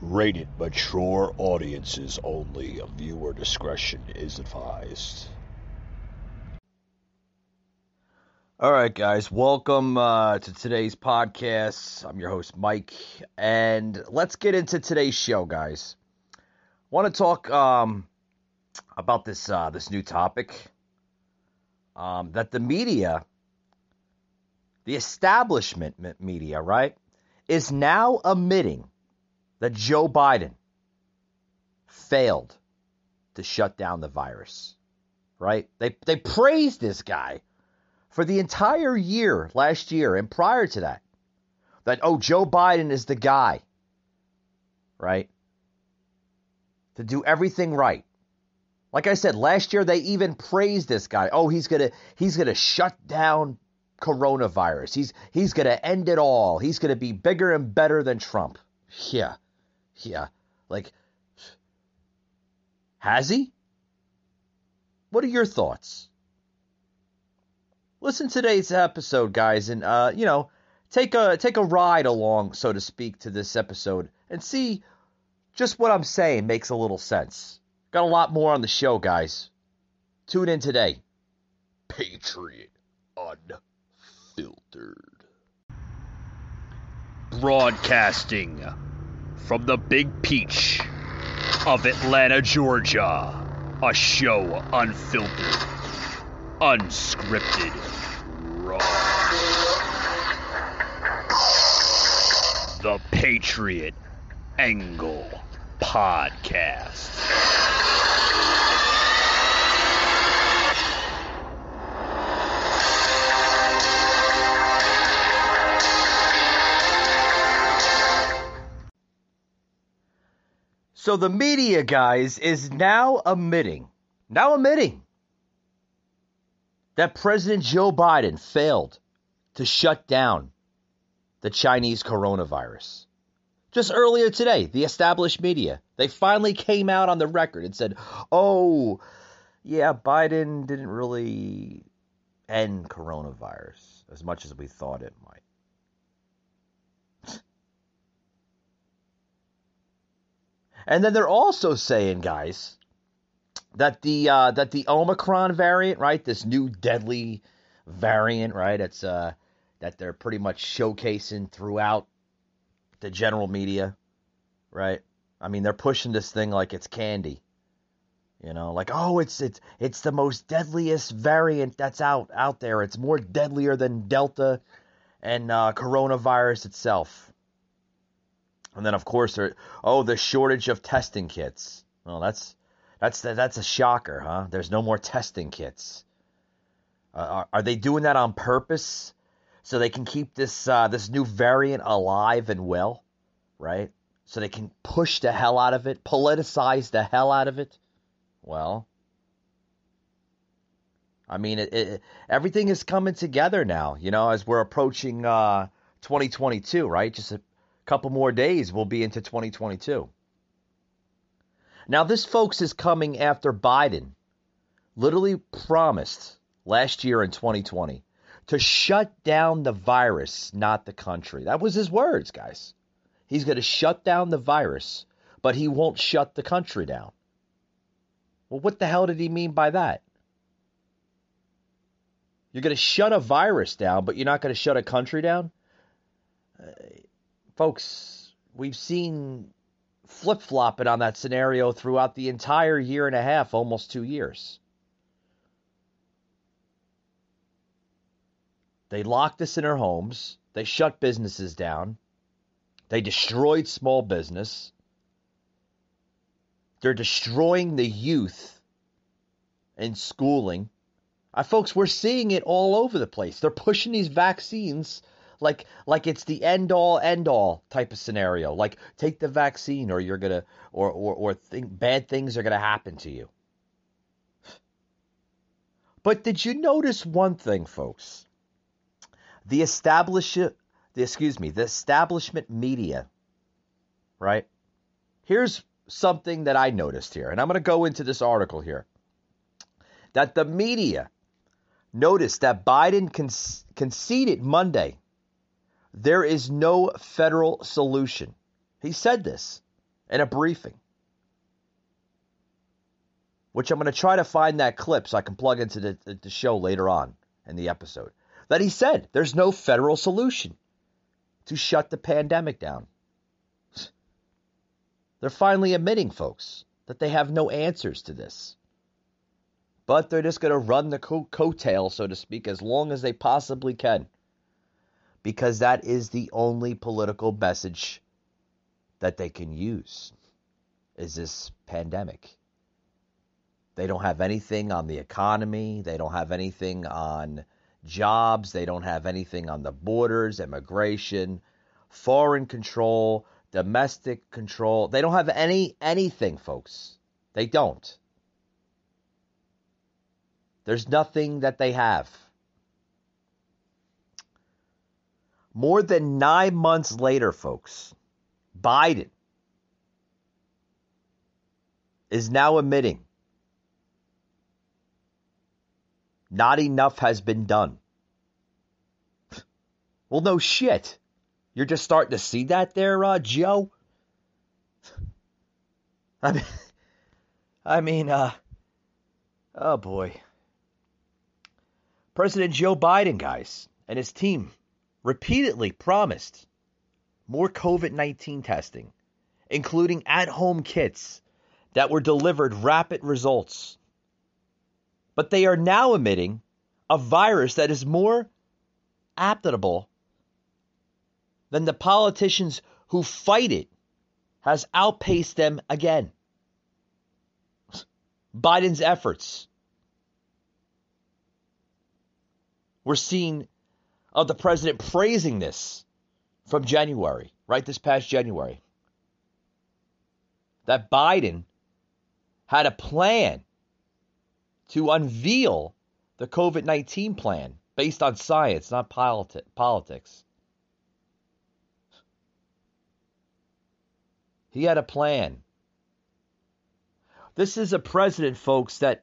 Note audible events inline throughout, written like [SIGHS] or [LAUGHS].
Rated mature audiences only. Viewer discretion is advised. All right, guys, welcome uh, to today's podcast. I'm your host, Mike, and let's get into today's show, guys. I want to talk um, about this uh, this new topic um, that the media, the establishment media, right, is now admitting that Joe Biden failed to shut down the virus. Right? They they praised this guy for the entire year last year and prior to that. That oh Joe Biden is the guy. Right? To do everything right. Like I said, last year they even praised this guy. Oh, he's gonna he's gonna shut down coronavirus. He's he's gonna end it all. He's gonna be bigger and better than Trump. Yeah. Yeah. Like has he? What are your thoughts? Listen to today's episode, guys, and uh, you know, take a take a ride along, so to speak, to this episode and see just what I'm saying makes a little sense. Got a lot more on the show, guys. Tune in today. Patriot Unfiltered. Broadcasting from the Big Peach of Atlanta, Georgia. A show unfiltered, unscripted, raw. The Patriot Angle Podcast. So the media, guys, is now admitting, now admitting that President Joe Biden failed to shut down the Chinese coronavirus. Just earlier today, the established media, they finally came out on the record and said, oh, yeah, Biden didn't really end coronavirus as much as we thought it might. And then they're also saying, guys, that the uh, that the Omicron variant, right, this new deadly variant, right, it's uh, that they're pretty much showcasing throughout the general media, right? I mean, they're pushing this thing like it's candy. You know, like oh, it's it's it's the most deadliest variant that's out out there. It's more deadlier than Delta and uh, coronavirus itself. And then of course there oh the shortage of testing kits. Well, that's that's that's a shocker, huh? There's no more testing kits. Uh, are, they doing that on purpose so they can keep this uh, this new variant alive and well, right? So they can push the hell out of it, politicize the hell out of it. Well, I mean, it, it, everything is coming together now. You know, as we're approaching uh, 2022, right? Just couple more days, we'll be into 2022. Now, this, folks, is coming after Biden literally promised last year in 2020 to shut down the virus, not the country. That was his words, guys. He's going to shut down the virus, but he won't shut the country down. Well, what the hell did he mean by that? You're going to shut a virus down, but you're not going to shut a country down? Uh, Folks, we've seen flip flopping on that scenario throughout the entire year and a half, almost two years. They locked us in our homes. They shut businesses down. They destroyed small business. They're destroying the youth in schooling. Uh, folks, we're seeing it all over the place. They're pushing these vaccines like like it's the end all end all type of scenario. Like take the vaccine or you're gonna or or or think bad things are gonna happen to you. But did you notice one thing, folks? The establish the excuse me, the establishment media, right? Here's something that I noticed here, and I'm going to go into this article here. That the media noticed that Biden con- conceded Monday there is no federal solution. He said this. in a briefing, which I'm going to try to find that clip so I can plug into the, the show later on in the episode, that he said there's no federal solution to shut the pandemic down. They're finally admitting, folks, that they have no answers to this. But they're just going to run the co- coattail, so to speak, as long as they possibly can. Because that is the only political message that they can use is this pandemic. They don't have anything on the economy. They don't have anything on jobs. They don't have anything on the borders, immigration, foreign control, domestic control. They don't have any anything, folks. They don't. There's nothing that they have. More than nine months later, folks, Biden is now admitting not enough has been done. Well, no shit. You're just starting to see that there, uh, Joe? I mean, [LAUGHS] I mean, uh, oh boy. President Joe Biden, guys, and his team repeatedly promised more COVID 19 testing, including at home kits that were delivered rapid results. But they are now emitting a virus that is more applicable than the politicians who fight it has outpaced them again. Biden's efforts We're seeing of the president praising this from January, right? This past January. That Biden had a plan to unveil the COVID 19 plan based on science, not politi- politics. He had a plan. This is a president, folks, that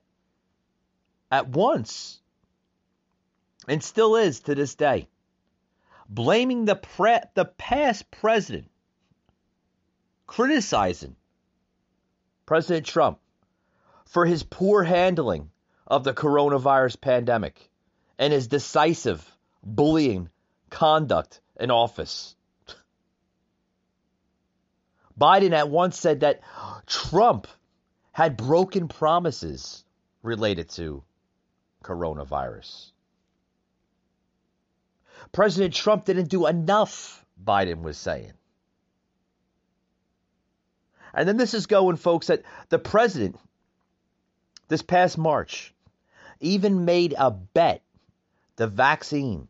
at once and still is to this day, blaming the pre- the past president, criticizing President Trump for his poor handling of the coronavirus pandemic and his decisive bullying conduct in office. Biden at once said that Trump had broken promises related to coronavirus. President Trump didn't do enough, Biden was saying. And then this is going, folks, that the president this past March even made a bet the vaccine,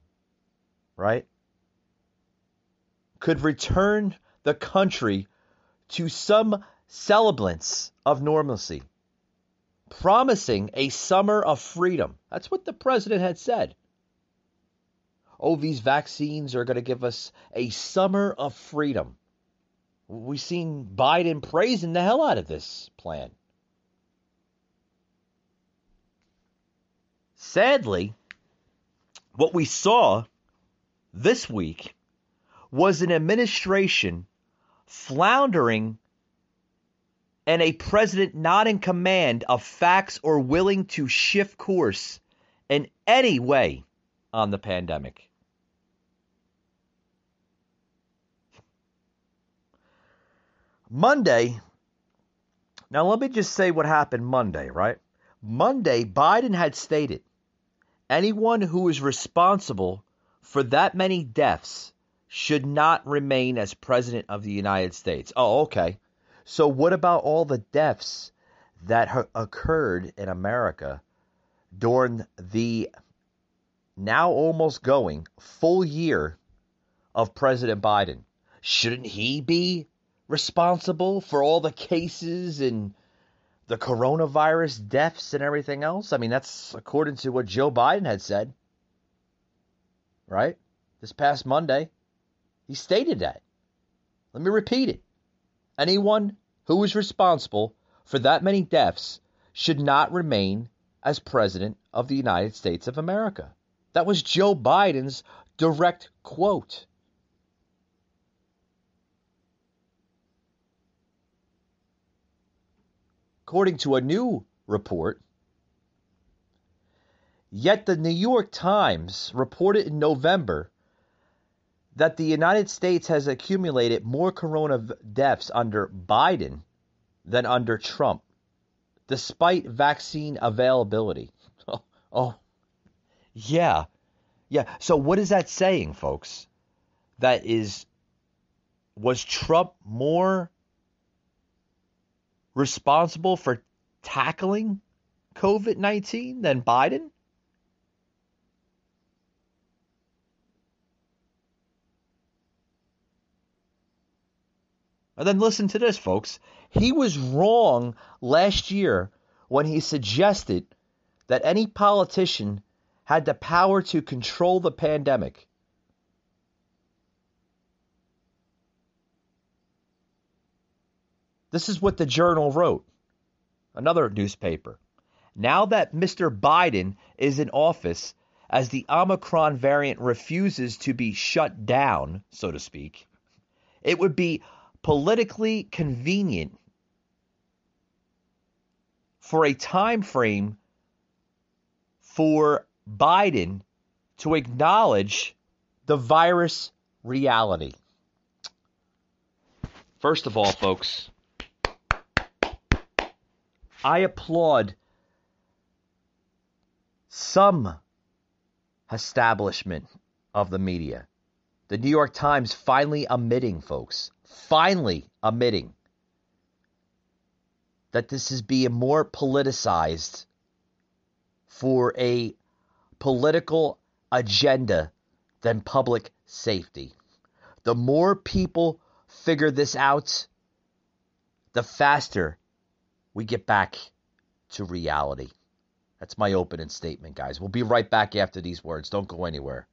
right, could return the country to some semblance of normalcy, promising a summer of freedom. That's what the president had said oh, these vaccines are going to give us a summer of freedom. We've seen Biden praising the hell out of this plan. Sadly, what we saw this week was an administration floundering and a president not in command of facts or willing to shift course in any way on the pandemic. Monday, now let me just say what happened Monday, right? Monday, Biden had stated anyone who is responsible for that many deaths should not remain as president of the United States. Oh, okay. So, what about all the deaths that ha- occurred in America during the now almost going full year of President Biden? Shouldn't he be responsible for all the cases and the coronavirus deaths and everything else? I mean, that's according to what Joe Biden had said, right? This past Monday. He stated that. Let me repeat it. Anyone who is responsible for that many deaths should not remain as President of the United States of America. That was Joe Biden's direct quote. According to a new report. Yet the New York Times reported in November that the United States has accumulated more corona deaths under Biden than under Trump, despite vaccine availability. [LAUGHS] Oh, oh, yeah. Yeah. So, what is that saying, folks? That is, was Trump more responsible for tackling COVID 19 than Biden? And then listen to this, folks. He was wrong last year when he suggested that any politician had the power to control the pandemic. This is what the Journal wrote, another newspaper. Now that Mr. Biden is in office, as the Omicron variant refuses to be shut down, so to speak, it would be politically convenient for a time frame for Biden to acknowledge the virus reality. First of all, folks, I applaud some establishment of the media. The New York Times finally admitting, folks, finally admitting that this is being more politicized for a political agenda than public safety. The more people figure this out, the faster we get back to reality. That's my opening statement, guys. We'll be right back after these words. Don't go anywhere.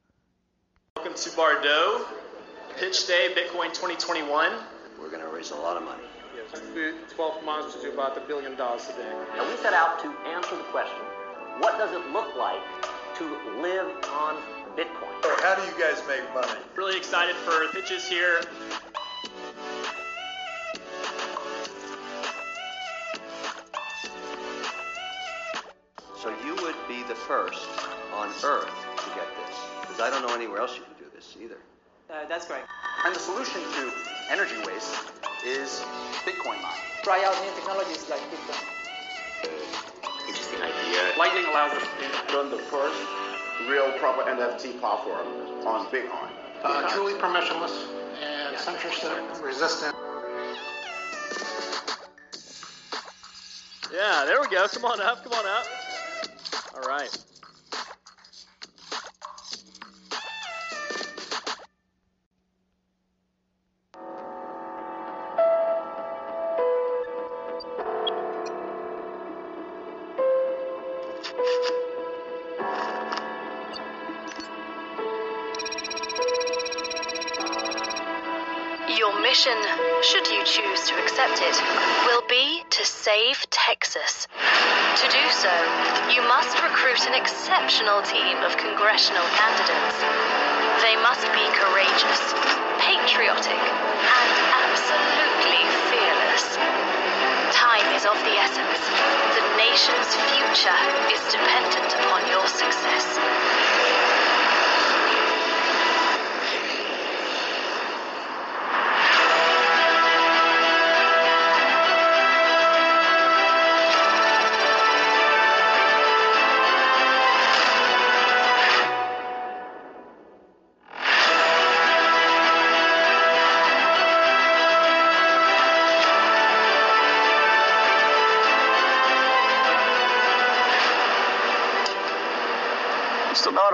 Welcome to Bardot. Pitch Day, Bitcoin 2021. We're going to raise a lot of money. Yes, we 12 months to do about a billion dollars a day. Now, we set out to answer the question what does it look like to live on Bitcoin? So, How do you guys make money? Really excited for pitches here. First on Earth to get this, because I don't know anywhere else you can do this either. Uh, that's correct. And the solution to energy waste is Bitcoin mining. Try out new technologies like Bitcoin. Interesting idea. Lightning allows us to Run the first real proper NFT platform on Bitcoin. Uh, truly permissionless and censorship resistant. Yeah, there we go. Come on up. Come on up. All right.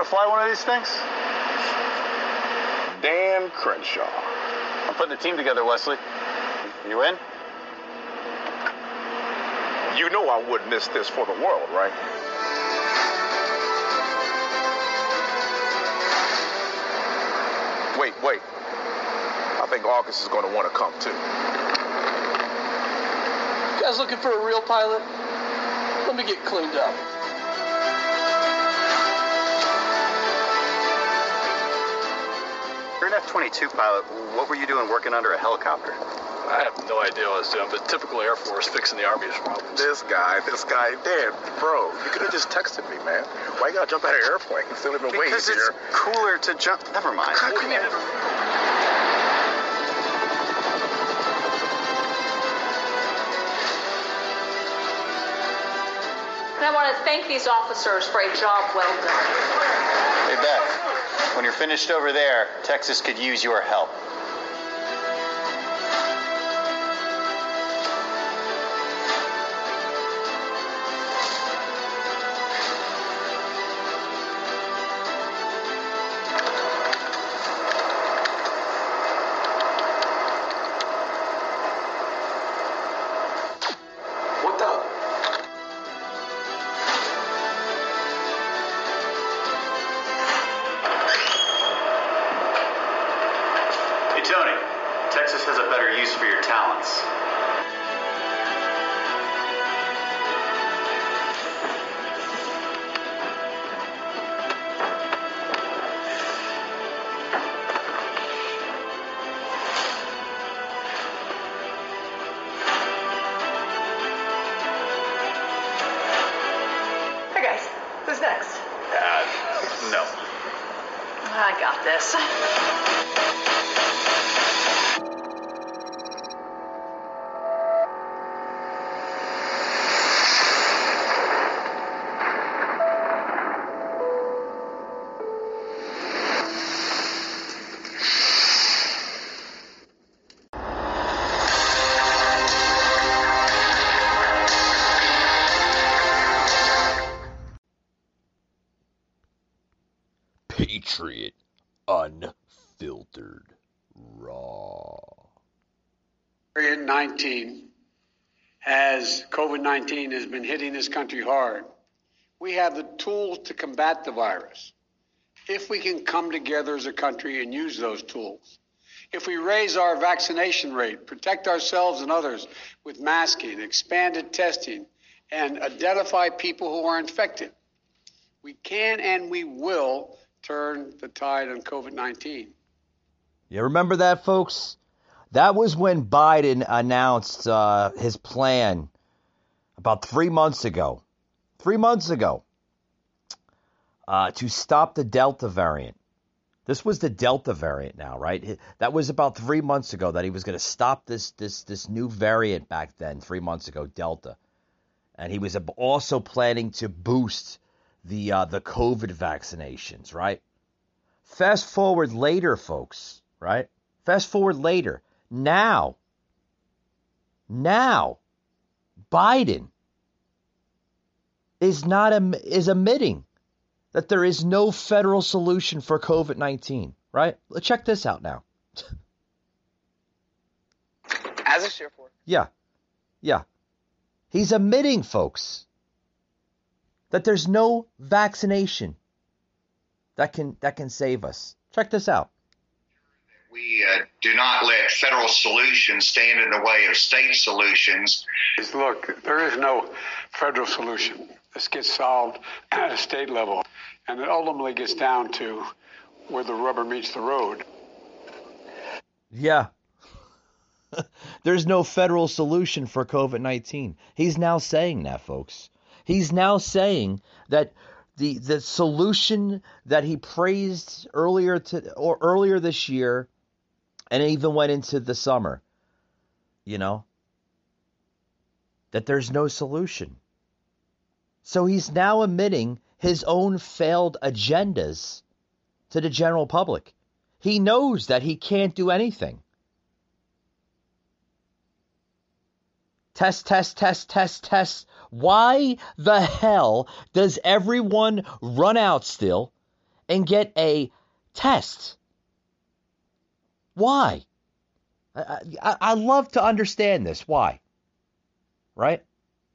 Fly one of these things? Dan Crenshaw. I'm putting the team together, Wesley. You in? You know I wouldn't miss this for the world, right? Wait, wait. I think August is going to want to come too. You guys looking for a real pilot? Let me get cleaned up. You're an F 22 pilot. What were you doing working under a helicopter? I have no idea what I was doing, but typical Air Force fixing the Army's problems. This guy, this guy, Dan, bro, you could have just texted me, man. Why you gotta jump out of an airplane? It's still even way Because easier. it's cooler to jump. Never mind. How come you- And I want to thank these officers for a job well done. Hey, Beth, when you're finished over there, Texas could use your help. 19 has been hitting this country hard. We have the tools to combat the virus. If we can come together as a country and use those tools, if we raise our vaccination rate, protect ourselves and others with masking, expanded testing, and identify people who are infected, we can and we will turn the tide on COVID 19. You remember that, folks? That was when Biden announced uh, his plan about three months ago. Three months ago uh, to stop the Delta variant. This was the Delta variant now, right? That was about three months ago that he was going to stop this this this new variant back then. Three months ago, Delta, and he was also planning to boost the uh, the COVID vaccinations, right? Fast forward later, folks, right? Fast forward later. Now, now, Biden is not is admitting that there is no federal solution for COVID nineteen. Right? Check this out now. [LAUGHS] As a share for. Yeah, yeah. He's admitting, folks, that there's no vaccination that can that can save us. Check this out. We uh, do not let federal solutions stand in the way of state solutions. Look, there is no federal solution. This gets solved [CLEARS THROAT] at a state level, and it ultimately gets down to where the rubber meets the road. Yeah. [LAUGHS] There's no federal solution for COVID 19. He's now saying that, folks. He's now saying that the the solution that he praised earlier to or earlier this year and it even went into the summer, you know, that there's no solution. So he's now admitting his own failed agendas to the general public. He knows that he can't do anything. Test, test, test, test, test. Why the hell does everyone run out still and get a test? Why? I, I, I love to understand this. Why? Right?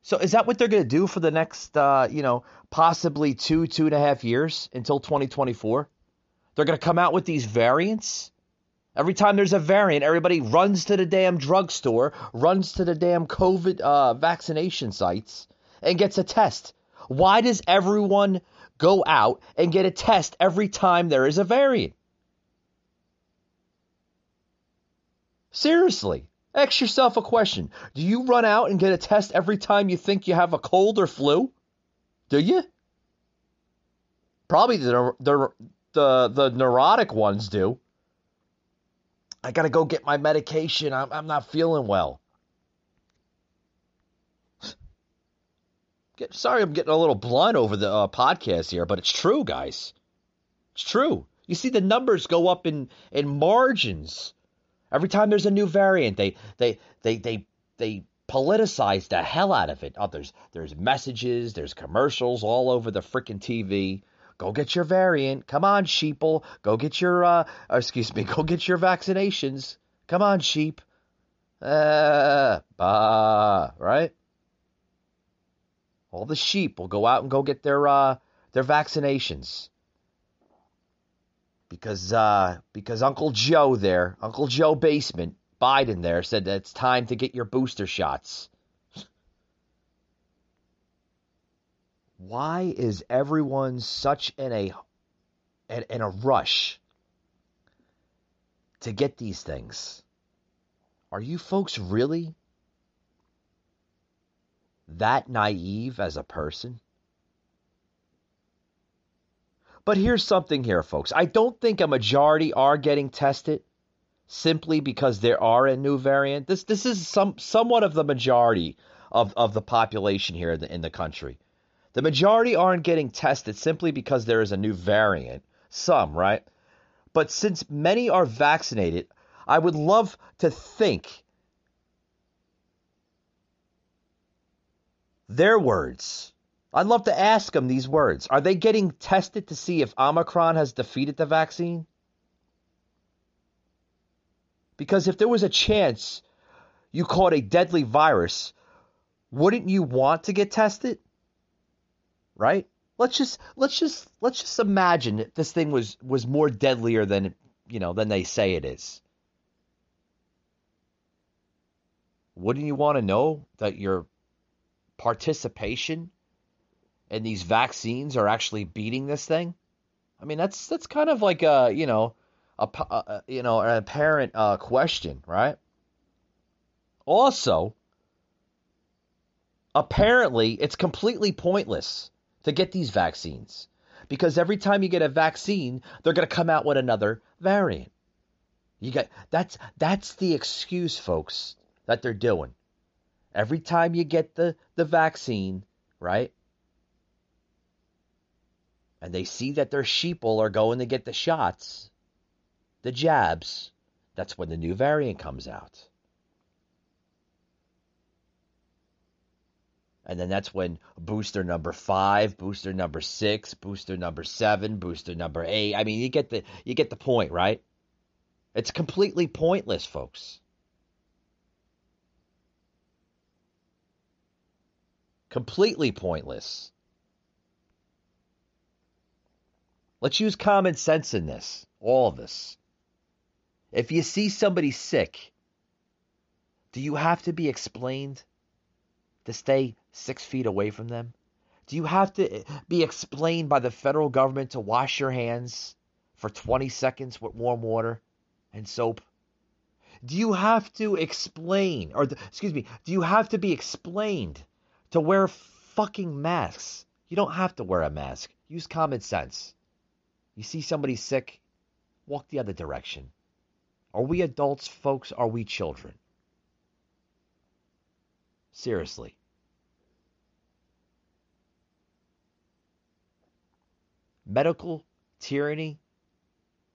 So is that what they're going to do for the next, uh, you know, possibly two, two and a half years until 2024? They're going to come out with these variants? Every time there's a variant, everybody runs to the damn drugstore, runs to the damn COVID uh, vaccination sites, and gets a test. Why does everyone go out and get a test every time there is a variant? Seriously. Ask yourself a question. Do you run out and get a test every time you think you have a cold or flu? Do you? Probably the the the, the neurotic ones do. I got to go get my medication. I'm, I'm not feeling well. Get, sorry, I'm getting a little blunt over the uh, podcast here, but it's true, guys. It's true. You see the numbers go up in in margins every time there's a new variant. They they they they they politicize the hell out of it. Oh, there's there's messages, there's commercials all over the freaking TV. Go get your variant. Come on, sheeple. Go get your uh, excuse me. [LAUGHS] Go get your vaccinations. Come on, sheep. Uh, bah, right? All the sheep will go out and go get their uh, their vaccinations because uh, because Uncle Joe there, Uncle Joe Basement, Biden there said that it's time to get your booster shots. Why is everyone such in a in, in a rush to get these things? Are you folks really that naive as a person? But here's something here, folks. I don't think a majority are getting tested simply because there are a new variant. This this is some somewhat of the majority of, of the population here in the, in the country. The majority aren't getting tested simply because there is a new variant. Some, right? But since many are vaccinated, I would love to think their words. I'd love to ask them these words. Are they getting tested to see if Omicron has defeated the vaccine? Because if there was a chance you caught a deadly virus, wouldn't you want to get tested? Right? Let's just let's just let's just imagine that this thing was was more deadlier than you know than they say it is. Wouldn't you want to know that your participation in these vaccines are actually beating this thing? I mean, that's that's kind of like a you know a, a you know an apparent uh, question, right? Also, apparently, it's completely pointless to get these vaccines because every time you get a vaccine, they're going to come out with another variant. You get that's that's the excuse, folks, that they're doing. Every time you get the the vaccine, right? And they see that their sheeple are going to get the shots, the jabs. That's when the new variant comes out. And then that's when booster number five, booster number six, booster number seven, booster number eight. I mean, you get the you get the point, right? It's completely pointless, folks. Completely pointless. Let's use common sense in this, all of this. If you see somebody sick, do you have to be explained to stay six feet away from them? Do you have to eh, be explained by the federal government to wash your hands for 20 seconds with warm water and soap? Do you have to explain, or excuse me, do you have to be explained to wear fucking masks? You don't have to wear a mask. Use common sense. You see somebody sick, walk the other direction. Are we adults, folks? Are we children? Seriously. Medical tyranny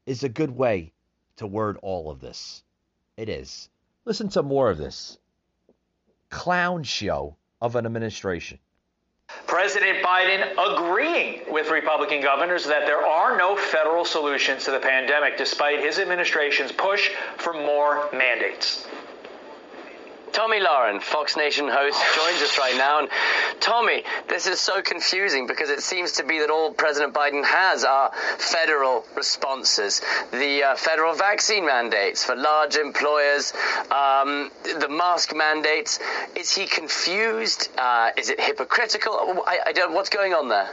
is a good way to word all of this. It is. Listen to more of this clown show of an administration. President Biden agreeing with Republican governors that there are no federal solutions to the pandemic, despite his administration's push for more mandates. Tomi Lahren, Fox Nation host, joins us right now. And Tomi, this is so confusing because it seems to be that all President Biden has are federal responses. The uh, federal vaccine mandates for large employers, um, the mask mandates. Is he confused? Uh, is it hypocritical? I, I don't. What's going on there?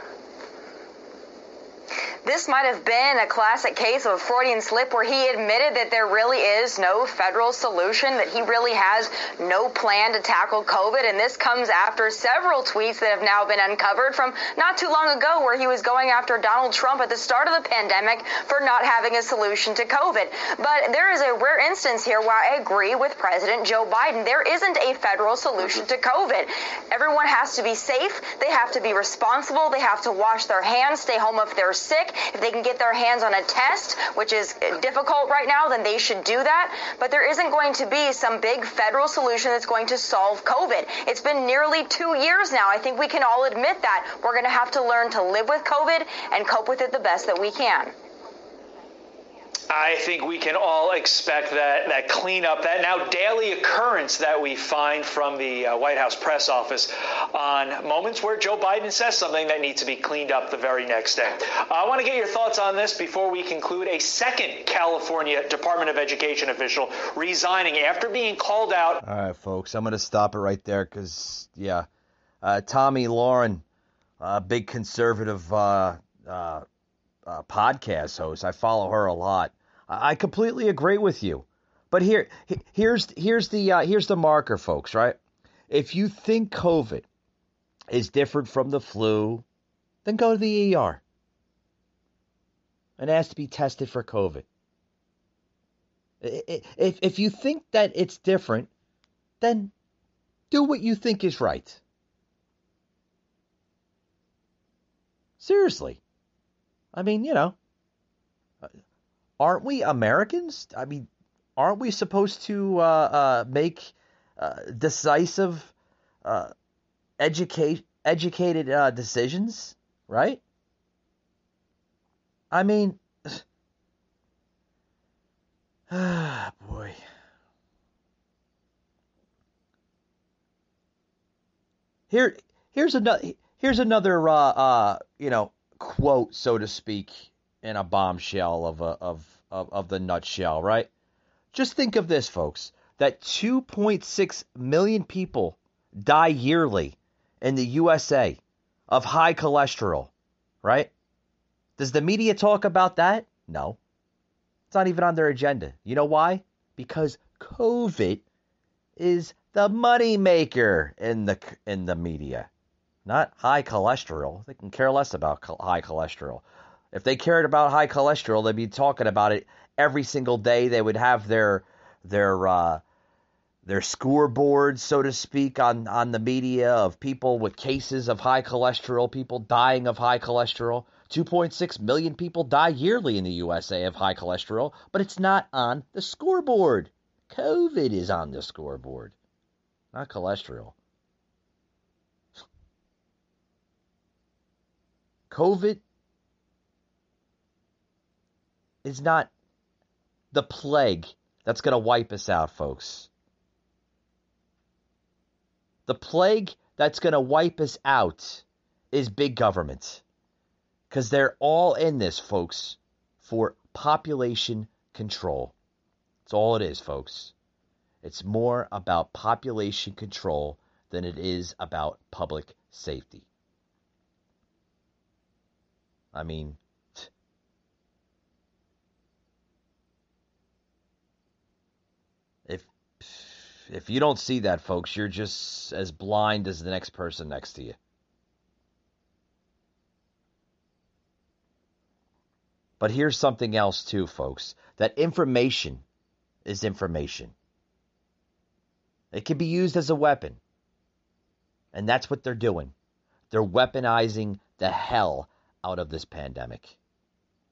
This might have been a classic case of a Freudian slip where he admitted that there really is no federal solution, that he really has no plan to tackle COVID. And this comes after several tweets that have now been uncovered from not too long ago where he was going after Donald Trump at the start of the pandemic for not having a solution to COVID. But there is a rare instance here where I agree with President Joe Biden. There isn't a federal solution to COVID. Everyone has to be safe. They have to be responsible. They have to wash their hands, stay home if they're sick. If they can get their hands on a test, which is difficult right now, then they should do that. But there isn't going to be some big federal solution that's going to solve COVID. It's been nearly two years now. I think we can all admit that. We're going to have to learn to live with COVID and cope with it the best that we can. I think we can all expect that that cleanup, that now daily occurrence that we find from the uh, White House press office on moments where Joe Biden says something that needs to be cleaned up the very next day. Uh, I want to get your thoughts on this before we conclude. A second California Department of Education official resigning after being called out. All right, folks, I'm going to stop it right there because, yeah, uh, Tomi Lahren, uh, big conservative uh, podcast host. I follow her a lot. I completely agree with you. But here, here's here's the uh, here's the marker, folks. Right? If you think COVID is different from the flu, then go to the ER and ask to be tested for COVID. If if you think that it's different, then do what you think is right. Seriously. I mean, you know, aren't we Americans? I mean, aren't we supposed to uh, uh, make uh, decisive, uh, educate, educated uh, decisions, right? I mean, [SIGHS] ah, boy. Here, here's another. Here's another. Uh, you know, quote, so to speak, in a bombshell of a of, of, of the nutshell, right? Just think of this, folks. That 2.6 million people die yearly in the USA of high cholesterol, right? Does the media talk about that? No. It's not even on their agenda. You know why? Because COVID is the money maker in the in the media not high cholesterol. They can care less about high cholesterol. If they cared about high cholesterol, they'd be talking about it every single day. They would have their their uh, their scoreboard, so to speak, on on the media of people with cases of high cholesterol, people dying of high cholesterol. 2.6 million people die yearly in the USA of high cholesterol, but it's not on the scoreboard. COVID is on the scoreboard, not cholesterol. COVID is not the plague that's going to wipe us out, folks. The plague that's going to wipe us out is big government. Because they're all in this, folks, for population control. That's all it is, folks. It's more about population control than it is about public safety. I mean, if if you don't see that, folks, you're just as blind as the next person next to you. But here's something else too, folks. That information is information. It can be used as a weapon. And that's what they're doing. They're weaponizing the hell out of this pandemic,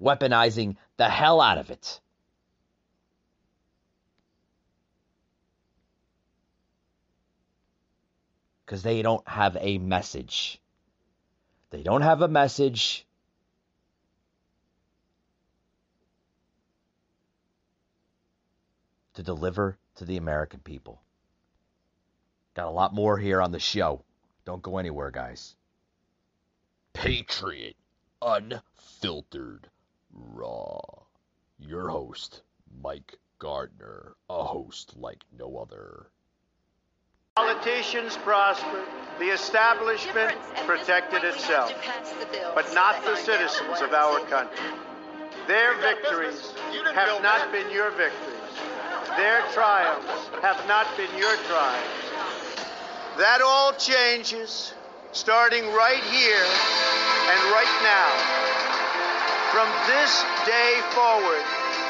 weaponizing the hell out of it. Because they don't have a message. They don't have a message. To deliver to the American people. Got a lot more here on the show. Don't go anywhere, guys. Patriot unfiltered, raw. Your host, Mike Gardner, a host like no other. Politicians prospered, the establishment protected itself, but not the citizens of our country. Their victories have not been your victories. Their triumphs have not been your triumphs. That all changes starting right here and right now. From this day forward,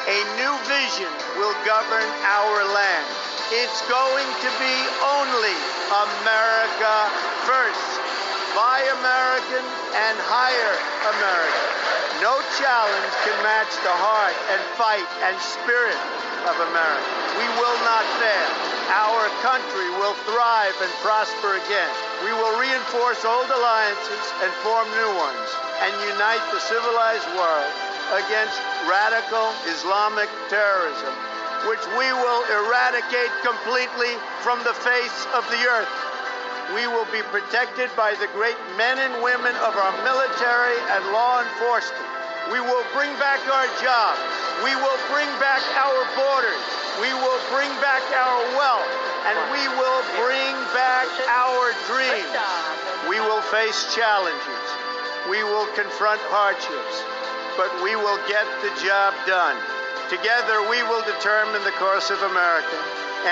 a new vision will govern our land. It's going to be only America first. Buy American and hire American. No challenge can match the heart and fight and spirit of America. We will not fail. Our country will thrive and prosper again. We will reinforce old alliances and form new ones and unite the civilized world against radical Islamic terrorism, which we will eradicate completely from the face of the earth. We will be protected by the great men and women of our military and law enforcement. We will bring back our jobs. We will bring back our borders. We will bring back our wealth. And we will bring back our dreams. We will face challenges. We will confront hardships. But we will get the job done. Together, we will determine the course of America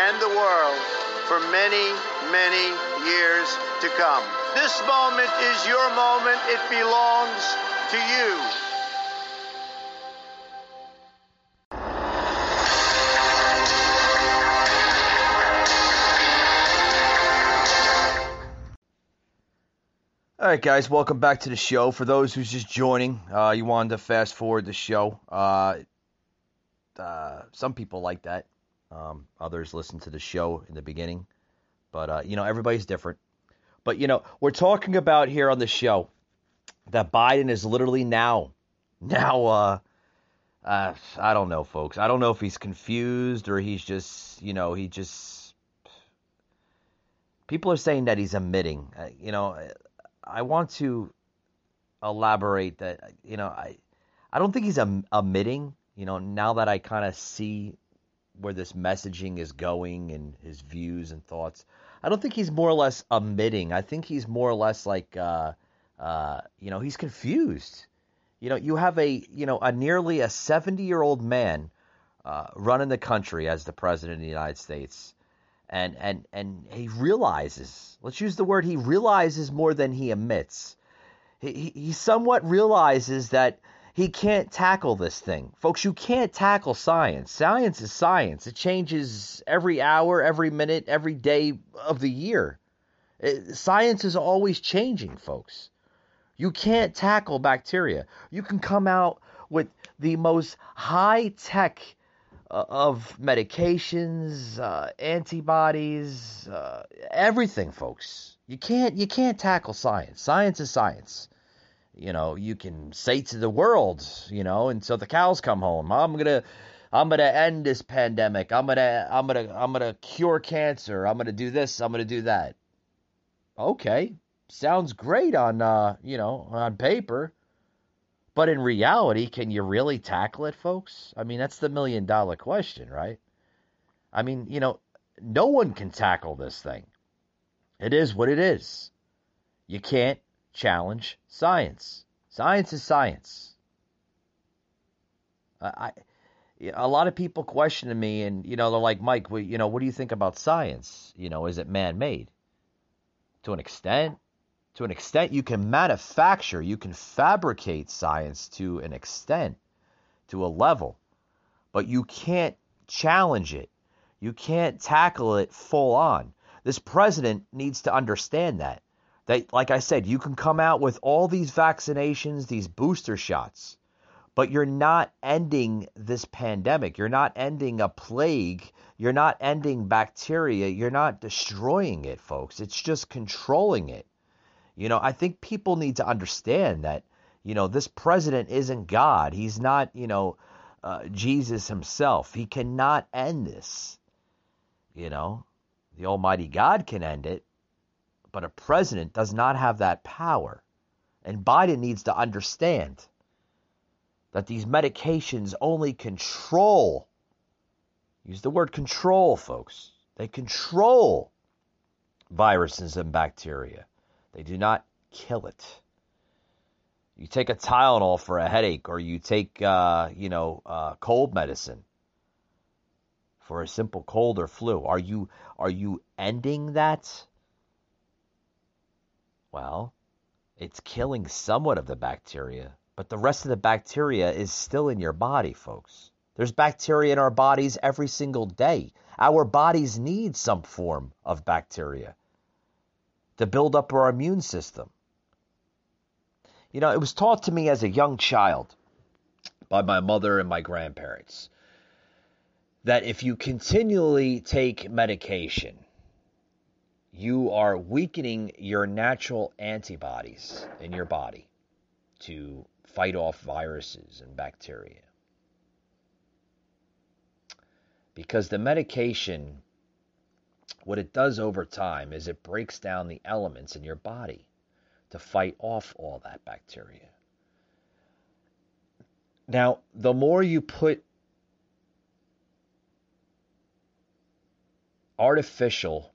and the world for many, many years to come. This moment is your moment. It belongs to you. All right, guys, welcome back to the show. For those who's just joining, uh, you wanted to fast forward the show. Uh, uh, some people like that. Um, others listen to the show in the beginning, but uh, you know everybody's different. But you know we're talking about here on the show that Biden is literally now, now. Uh, uh, I don't know, folks. I don't know if he's confused or he's just, you know, he just. People are saying that he's admitting. Uh, you know, I want to elaborate that you know I I don't think he's omitting. You know, now that I kind of see where this messaging is going and his views and thoughts, I don't think he's more or less omitting. I think he's more or less like uh, uh, you know he's confused. You know, you have a you know a nearly a 70 year old man uh, running the country as the president of the United States and and and he realizes let's use the word he realizes more than he admits. He, he, somewhat realizes that he can't tackle this thing. Folks you can't tackle science. Science is science. It changes every hour every minute every day of the year. It, science is always changing folks. You can't tackle bacteria. You can come out with the most high tech uh, of medications, uh, antibodies, uh, everything, folks. You can't you can't tackle science. Science is science. You know, you can say to the world, you know, until the cows come home, I'm gonna I'm gonna end this pandemic. I'm gonna I'm gonna I'm gonna cure cancer. I'm gonna do this. I'm gonna do that. Okay, sounds great on uh, you know on paper. But in reality, can you really tackle it, folks? I mean, that's the million dollar question, right? I mean, you know, no one can tackle this thing. It is what it is. You can't challenge science. Science is science. I, a lot of people question me, and you know, they're like, Mike, you know, what do you think about science? You know, is it man-made? To an extent, to an extent you can manufacture, you can fabricate science to an extent, to a level, but you can't challenge it. You can't tackle it full on. This president needs to understand that. That, like I said, you can come out with all these vaccinations, these booster shots, but you're not ending this pandemic. You're not ending a plague. You're not ending bacteria. You're not destroying it, folks. It's just controlling it. You know, I think people need to understand that, you know, this president isn't God. He's not, you know, uh, Jesus himself. He cannot end this. You know, the Almighty God can end it, but a president does not have that power. And Biden needs to understand that these medications only control, use the word control, folks. They control viruses and bacteria. They do not kill it. You take a Tylenol for a headache, or you take, uh, you know, uh, cold medicine for a simple cold or flu. Are you are you ending that? Well, it's killing somewhat of the bacteria, but the rest of the bacteria is still in your body, folks. There's bacteria in our bodies every single day. Our bodies need some form of bacteria to build up our immune system. You know, it was taught to me as a young child by my mother and my grandparents that if you continually take medication, you are weakening your natural antibodies in your body to fight off viruses and bacteria. Because the medication, what it does over time is it breaks down the elements in your body to fight off all that bacteria. Now, the more you put artificial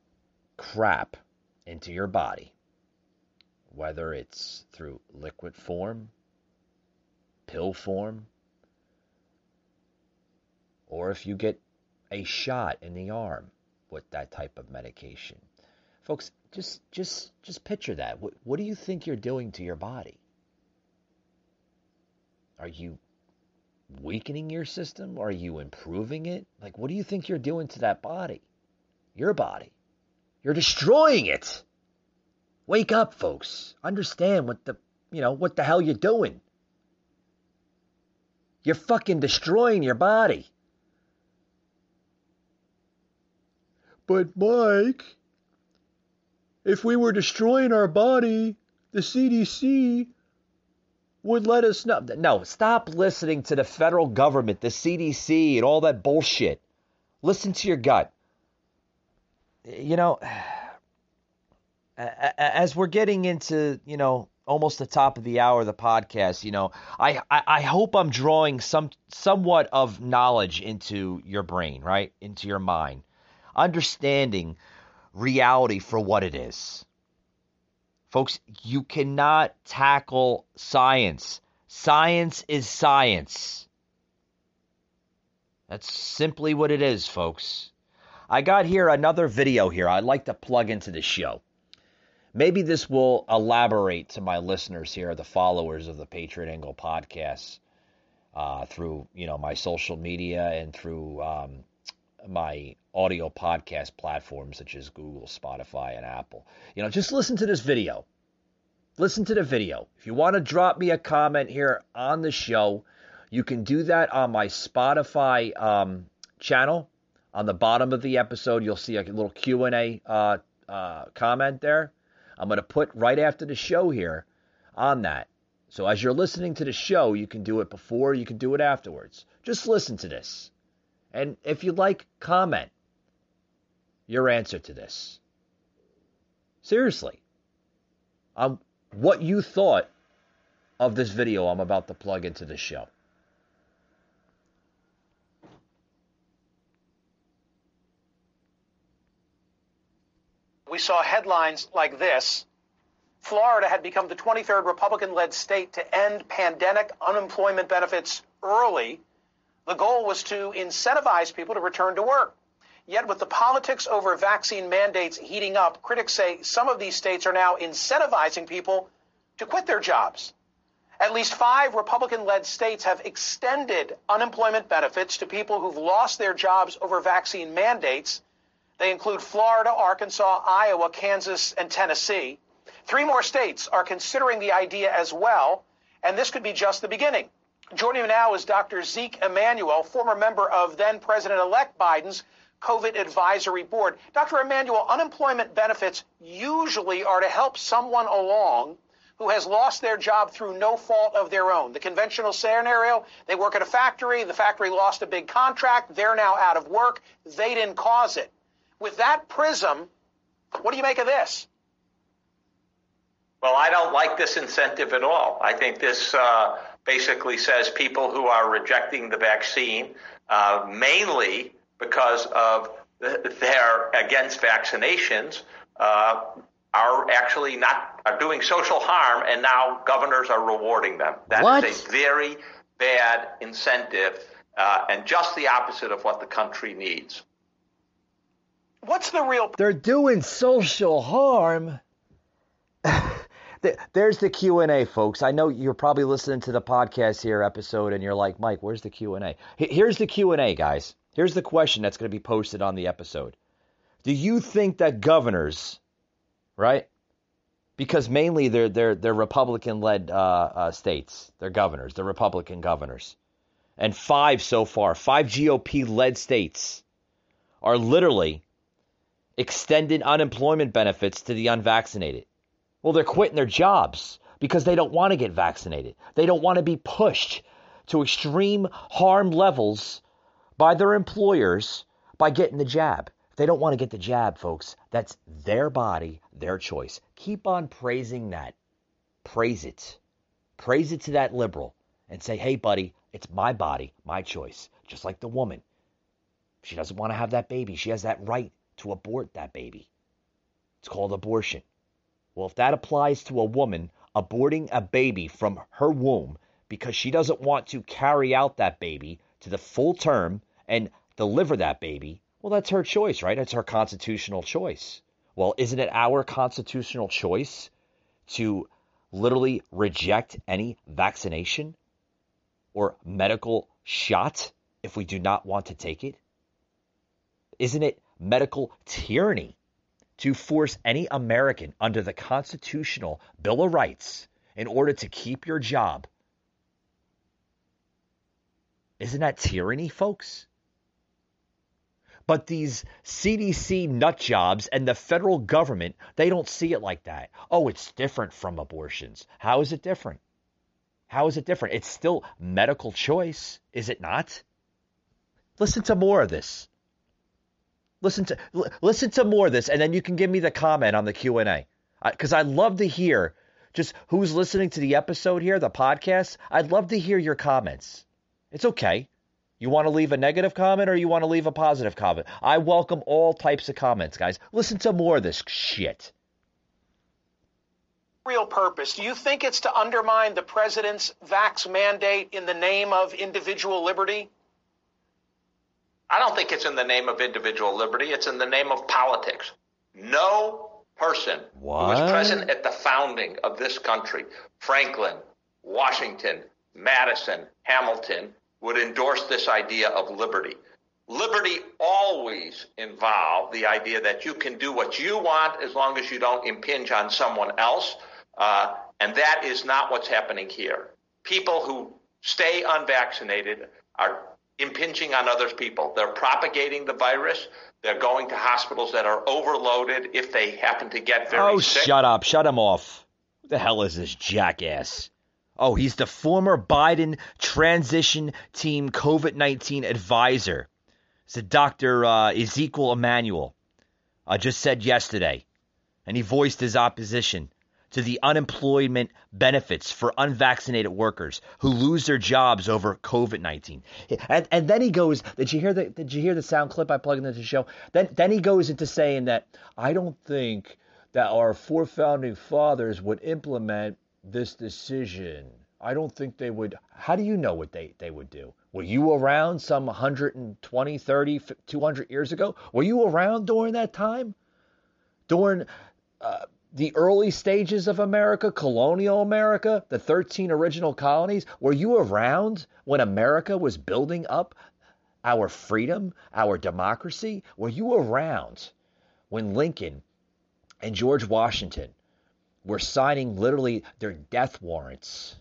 crap into your body, whether it's through liquid form, pill form, or if you get a shot in the arm with that type of medication. Folks, just just just picture that. What what do you think you're doing to your body? Are you weakening your system? Are you improving it? Like what do you think you're doing to that body? Your body. You're destroying it. Wake up, folks. Understand what the you know, what the hell you're doing. You're fucking destroying your body. But Mike, if we were destroying our body, the CDC would let us know. No, stop listening to the federal government, the CDC, and all that bullshit. Listen to your gut. You know, [SIGHS] as we're getting into, you know, almost the top of the hour of the podcast, you know, I, I, I hope I'm drawing some somewhat of knowledge into your brain, right? Into your mind. Understanding reality for what it is. Folks, you cannot tackle science. Science is science. That's simply what it is, folks. I got here another video here I'd like to plug into the show. Maybe this will elaborate to my listeners here, the followers of the Patriot Angle podcast, uh, through you know my social media and through um, my audio podcast platforms such as Google, Spotify, and Apple. You know, just listen to this video. Listen to the video. If you want to drop me a comment here on the show, you can do that on my Spotify um, channel. On the bottom of the episode, you'll see a little Q and A uh, uh, comment there. I'm going to put right after the show here on that. So as you're listening to the show, you can do it before, you can do it afterwards. Just listen to this. And if you like, comment your answer to this. Seriously. Um, what you thought of this video I'm about to plug into the show. We saw headlines like this. Florida had become the 23rd Republican led state to end pandemic unemployment benefits early. The goal was to incentivize people to return to work. Yet, with the politics over vaccine mandates heating up, critics say some of these states are now incentivizing people to quit their jobs. At least five Republican led states have extended unemployment benefits to people who've lost their jobs over vaccine mandates. They include Florida, Arkansas, Iowa, Kansas, and Tennessee. Three more states are considering the idea as well, and this could be just the beginning. Joining me now is Dr. Zeke Emanuel, former member of then President elect Biden's COVID Advisory Board. Dr. Emanuel, unemployment benefits usually are to help someone along who has lost their job through no fault of their own. The conventional scenario, they work at a factory, the factory lost a big contract, they're now out of work, they didn't cause it. With that prism, what do you make of this? Well, I don't like this incentive at all. I think this uh, basically says people who are rejecting the vaccine, uh, mainly because of they're against vaccinations, uh, are actually not are doing social harm, and now governors are rewarding them. That is What? a very bad incentive, uh, and just the opposite of what the country needs. What's the real They're doing social harm. [LAUGHS] There's the Q and A, folks. I know you're probably listening to the podcast here episode, and you're like, Mike, where's the Q and A? Here's the Q and A, guys. Here's the question that's going to be posted on the episode. Do you think that governors, right? Because mainly they're they're they're Republican-led uh, uh, states. They're governors. They're Republican governors, and five so far, five GOP-led states, are literally extending unemployment benefits to the unvaccinated. Well, they're quitting their jobs because they don't want to get vaccinated. They don't want to be pushed to extreme harm levels by their employers by getting the jab. They don't want to get the jab, folks. That's their body, their choice. Keep on praising that. Praise it. Praise it to that liberal and say, hey, buddy, it's my body, my choice. Just like the woman. She doesn't want to have that baby, she has that right to abort that baby. It's called abortion. Well, if that applies to a woman aborting a baby from her womb because she doesn't want to carry out that baby to the full term and deliver that baby, well, that's her choice, right? It's her constitutional choice. Well, isn't it our constitutional choice to literally reject any vaccination or medical shot if we do not want to take it? Isn't it medical tyranny to force any American under the constitutional Bill of Rights in order to keep your job? Isn't that tyranny, folks? But these CDC nut jobs and the federal government, they don't see it like that. Oh, it's different from abortions. How is it different? How is it different? It's still medical choice, is it not? Listen to more of this. Listen to l- listen to more of this, and then you can give me the comment on the Q and A, because I'd love to hear just who's listening to the episode here, the podcast. I'd love to hear your comments. It's okay. You want to leave a negative comment or you want to leave a positive comment? I welcome all types of comments, guys. Listen to more of this shit. real purpose? Do you think it's to undermine the president's vax mandate in the name of individual liberty? I don't think it's in the name of individual liberty. It's in the name of politics. No person who was present at the founding of this country, Franklin, Washington, Madison, Hamilton, would endorse this idea of liberty. Liberty always involved the idea that you can do what you want as long as you don't impinge on someone else. Uh, and that is not what's happening here. People who stay unvaccinated are impinging on other people. They're propagating the virus. They're going to hospitals that are overloaded if they happen to get very oh, sick. shut up. Shut him off. Who the hell is this jackass? Oh, he's the former Biden transition team COVID 19 advisor. It's a Dr. Uh, Ezekiel Emanuel. I just said yesterday. And he voiced his opposition to the unemployment benefits for unvaccinated workers who lose their jobs over COVID nineteen. And and then he goes, did you hear the did you hear the sound clip I plugged into the show? Then then he goes into saying that I don't think that our four founding fathers would implement this decision. I don't think they would. How do you know what they, they would do? Were you around some 120, 30, 200 years ago? Were you around during that time? During uh, the early stages of America, colonial America, the 13 original colonies? Were you around when America was building up our freedom, our democracy? Were you around when Lincoln and George Washington were signing literally their death warrants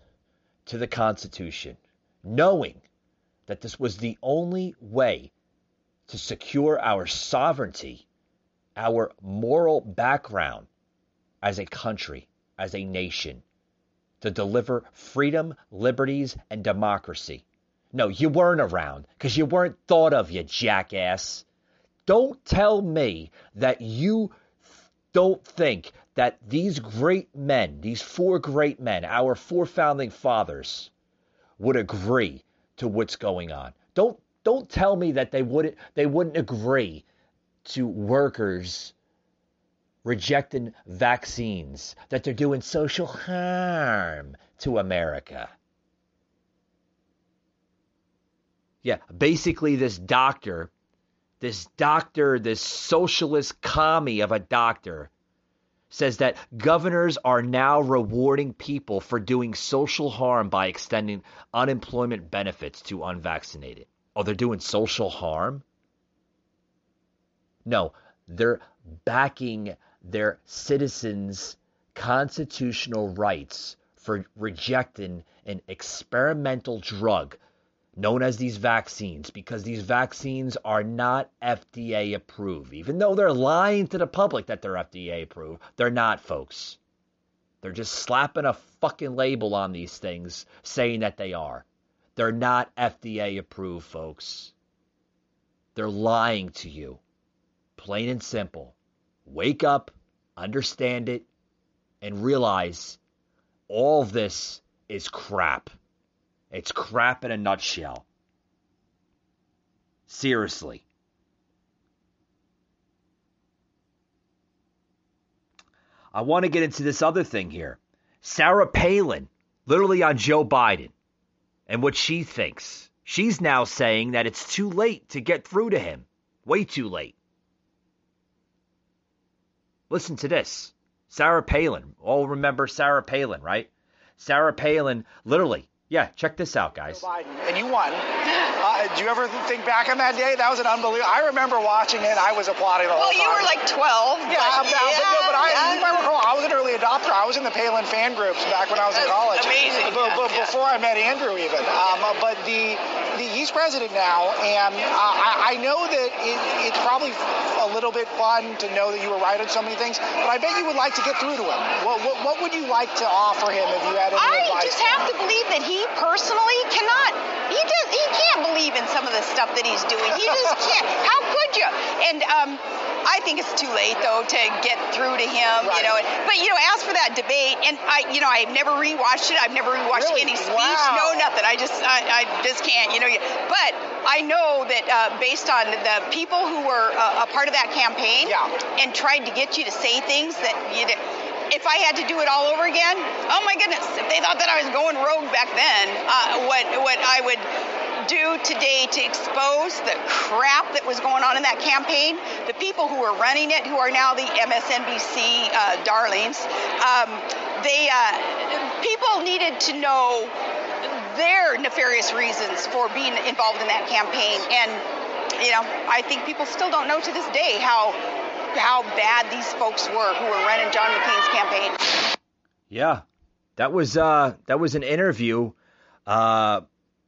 to the Constitution, knowing that this was the only way to secure our sovereignty, our moral background as a country, as a nation, to deliver freedom, liberties, and democracy. No, you weren't around because you weren't thought of, you jackass. Don't tell me that you don't think that these great men, these four great men, our four founding fathers, would agree to what's going on. Don't don't tell me that they wouldn't they wouldn't agree to workers rejecting vaccines, that they're doing social harm to America. Yeah, basically, this doctor, this doctor, this socialist commie of a doctor, says that governors are now rewarding people for doing social harm by extending unemployment benefits to unvaccinated. Oh, they're doing social harm? No, they're backing their citizens' constitutional rights for rejecting an experimental drug known as these vaccines because these vaccines are not FDA approved. Even though they're lying to the public that they're FDA approved, they're not, folks. They're just slapping a fucking label on these things saying that they are. They're not FDA approved, folks. They're lying to you. Plain and simple. Wake up, understand it, and realize all this is crap. It's crap in a nutshell. Seriously. I want to get into this other thing here. Sarah Palin, literally on Joe Biden, and what she thinks. She's now saying that it's too late to get through to him. Way too late. Listen to this. Sarah Palin. All remember Sarah Palin, right? Sarah Palin, literally, yeah, check this out, guys. Biden, and you won. Uh, do you ever think back on that day? That was an unbelievable. I remember watching it. I was applauding the whole well, you were like 12. Yeah, but, but, yeah, but, I, yeah. you might recall, I was an early adopter. I was in the Palin fan groups back when I was That's in college. Amazing. But, but yeah. before I met Andrew, even. Um, but the, the he's president now, and uh, I, I know that it, it's probably a little bit fun to know that you were right on so many things. But I bet you would like to get through to him. What, what, what would you like to offer him if you had any I advice? I just have to believe that he personally cannot. He does. He can't believe in some of the stuff that he's doing. He just [LAUGHS] can't. How could you? And um, I think it's too late though to get through to him. Right. You know. But you know, as for that debate, and I, you know, I've never rewatched it. I've never rewatched Really? any speech. Wow. No, nothing. I just, I, I just can't. You know. But I know that uh, based on the people who were uh, a part of that campaign Yeah. and tried to get you to say things that you. If I had to do it all over again, oh my goodness! If they thought that I was going rogue back then, uh, what what I would do today to expose the crap that was going on in that campaign, the people who were running it, who are now the MSNBC uh, darlings, um, they uh, people needed to know their nefarious reasons for being involved in that campaign, and you know, I think people still don't know to this day how how bad these folks were who were running John McCain's campaign. Yeah, that was uh, that was an interview uh,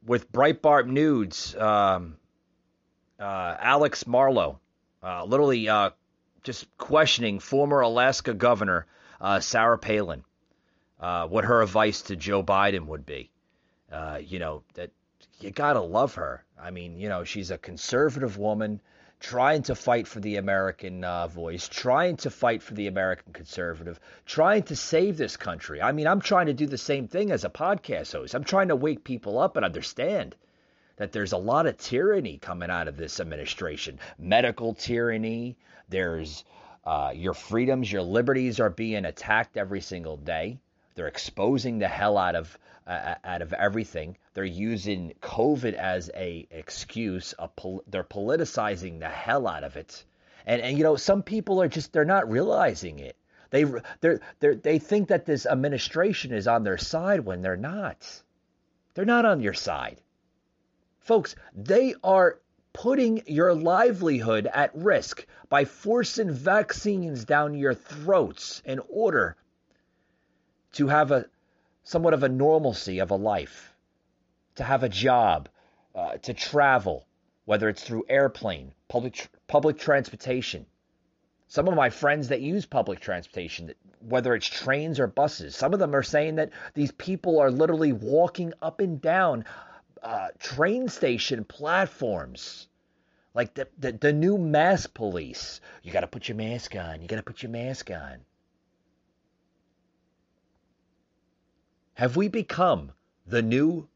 with Breitbart News, um, uh, Alex Marlow, uh, literally uh, just questioning former Alaska Governor uh, Sarah Palin, what her advice to Joe Biden would be. You know that you gotta love her. I mean, you know, she's a conservative woman trying to fight for the American uh, voice, trying to fight for the American conservative, trying to save this country. I mean, I'm trying to do the same thing as a podcast host. I'm trying to wake people up and understand that there's a lot of tyranny coming out of this administration medical tyranny. There's uh, your freedoms, your liberties are being attacked every single day. They're exposing the hell out of uh, out of everything. They're using COVID as a excuse. A pol- they're politicizing the hell out of it. And and you know some people are just they're not realizing it. They they they they think that this administration is on their side when they're not. They're not on your side. Folks, they are putting your livelihood at risk by forcing vaccines down your throats in order to have a somewhat of a normalcy of a life, to have a job, uh, to travel, whether it's through airplane, public tr- public transportation. Some of my friends that use public transportation, whether it's trains or buses, some of them are saying that these people are literally walking up and down uh, train station platforms. Like the, the, the new mask police. You got to put your mask on. You got to put your mask on. Have we become the new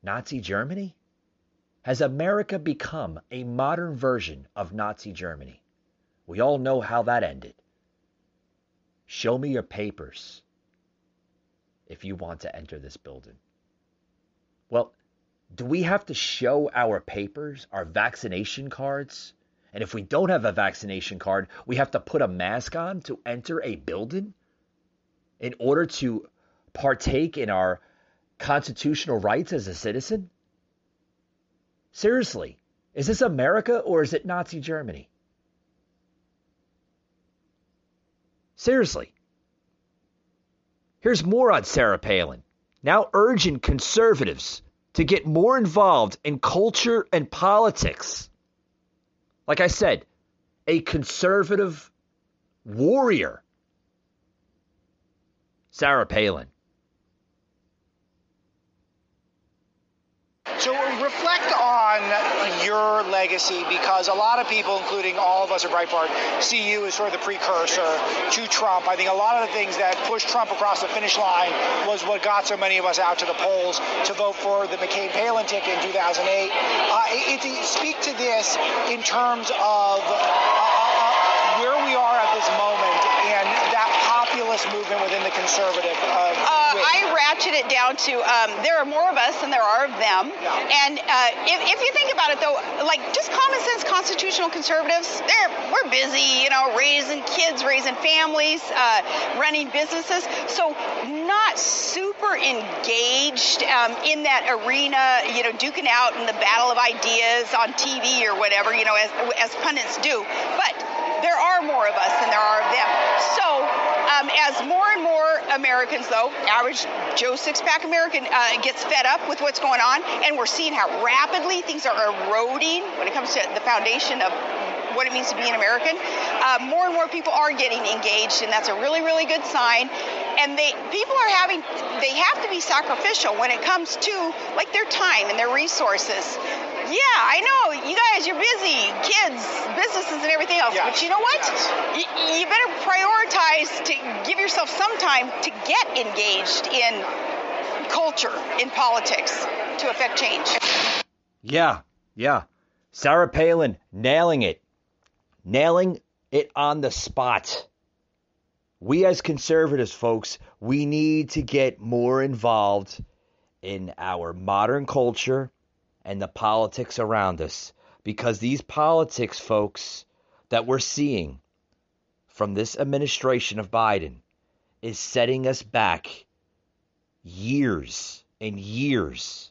Nazi Germany? Has America become a modern version of Nazi Germany? We all know how that ended. Show me your papers if you want to enter this building. Well, do we have to show our papers, our vaccination cards? And if we don't have a vaccination card, we have to put a mask on to enter a building in order to partake in our constitutional rights as a citizen? Seriously, is this America or is it Nazi Germany? Seriously. Here's more on Sarah Palin, now urging conservatives to get more involved in culture and politics. Like I said, a conservative warrior. Sarah Palin. So reflect on your legacy because a lot of people, including all of us at Breitbart, see you as sort of the precursor to Trump. I think a lot of the things that pushed Trump across the finish line was what got so many of us out to the polls to vote for the McCain-Palin ticket in 2008. Uh, it, it, speak to this in terms of uh, uh, where we are at this moment movement within the conservative. Uh, I ratchet it down to um, there are more of us than there are of them. Yeah. And uh, if, if, you think about it, though, like just common sense constitutional conservatives, they're we're busy, you know, raising kids, raising families, uh, running businesses. So not super engaged um, in that arena, you know, duking out in the battle of ideas on TV or whatever, you know, as, as pundits do. But there are more of us than there are of them. So, um, as more and more Americans, though, average Joe six pack American, uh, gets fed up with what's going on, and we're seeing how rapidly things are eroding when it comes to the foundation of what it means to be an American. Uh, more and more people are getting engaged, and that's a really, really good sign. And they people are having they have to be sacrificial when it comes to like their time and their resources. Yeah, I know. You guys, you're busy, kids, businesses, and everything else. Yes. But you know what? Yes. You, you better prioritize to give yourself some time to get engaged in culture, in politics, to affect change. Yeah, yeah. Sarah Palin nailing it, nailing it on the spot. We as conservatives, folks, we need to get more involved in our modern culture and the politics around us. Because these politics, folks, that we're seeing from this administration of Biden is setting us back years and years.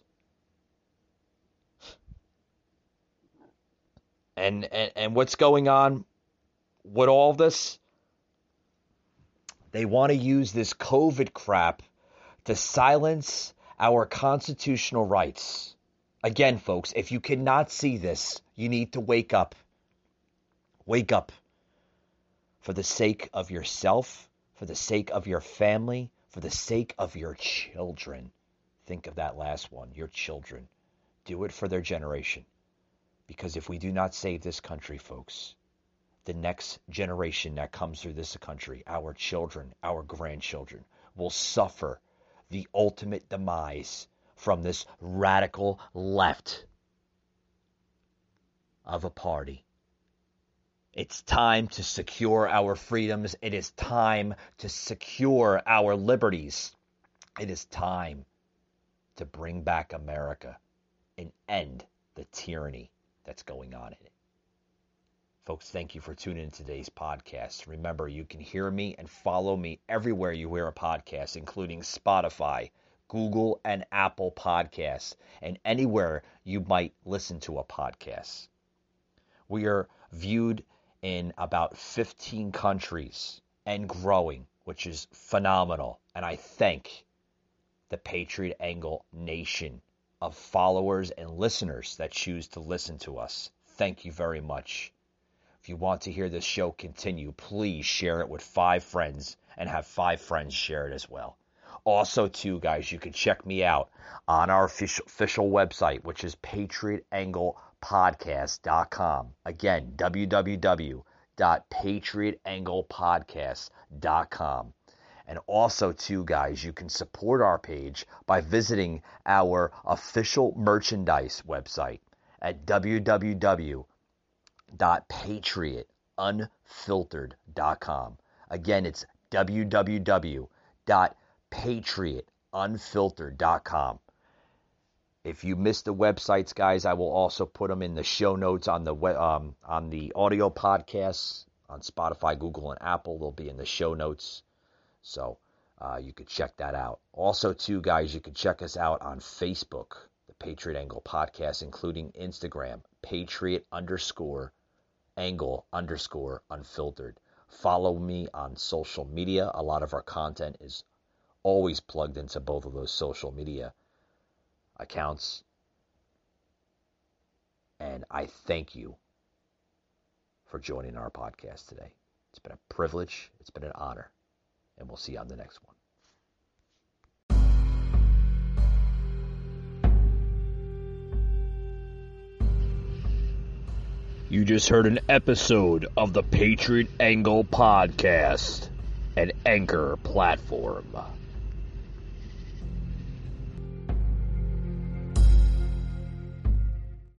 And, and, and what's going on with all this? They want to use this COVID crap to silence our constitutional rights. Again, folks, if you cannot see this, you need to wake up. Wake up for the sake of yourself, for the sake of your family, for the sake of your children. Think of that last one, your children. Do it for their generation. Because if we do not save this country, folks, the next generation that comes through this country, our children, our grandchildren, will suffer the ultimate demise from this radical left of a party. It's time to secure our freedoms. It is time to secure our liberties. It is time to bring back America and end the tyranny that's going on in it. Folks, thank you for tuning in today's podcast. Remember, you can hear me and follow me everywhere you hear a podcast, including Spotify, Google, and Apple Podcasts, and anywhere you might listen to a podcast. We are viewed in about 15 countries and growing, which is phenomenal. And I thank the Patriot Angle Nation of followers and listeners that choose to listen to us. Thank you very much. If you want to hear this show continue, please share it with five friends and have five friends share it as well. Also, too, guys, you can check me out on our official, official website, which is patriotanglepodcast.com. Again, www.patriotanglepodcast.com. And also, too, guys, you can support our page by visiting our official merchandise website at www.patriot patriotunfiltered.com. Again, it's www.patriotunfiltered.com. If you missed the websites, guys, I will also put them in the show notes on the um, on the audio podcasts on Spotify, Google, and Apple. They'll be in the show notes, so uh, you could check that out. Also, too, guys, you can check us out on Facebook, the Patriot Angle Podcast, including Instagram, Patriot underscore Angle underscore Unfiltered. Follow me on social media. A lot of our content is always plugged into both of those social media accounts. And I thank you for joining our podcast today. It's been a privilege, it's been an honor, and we'll see you on the next one. You just heard an episode of the Patriot Angle Podcast, an anchor platform.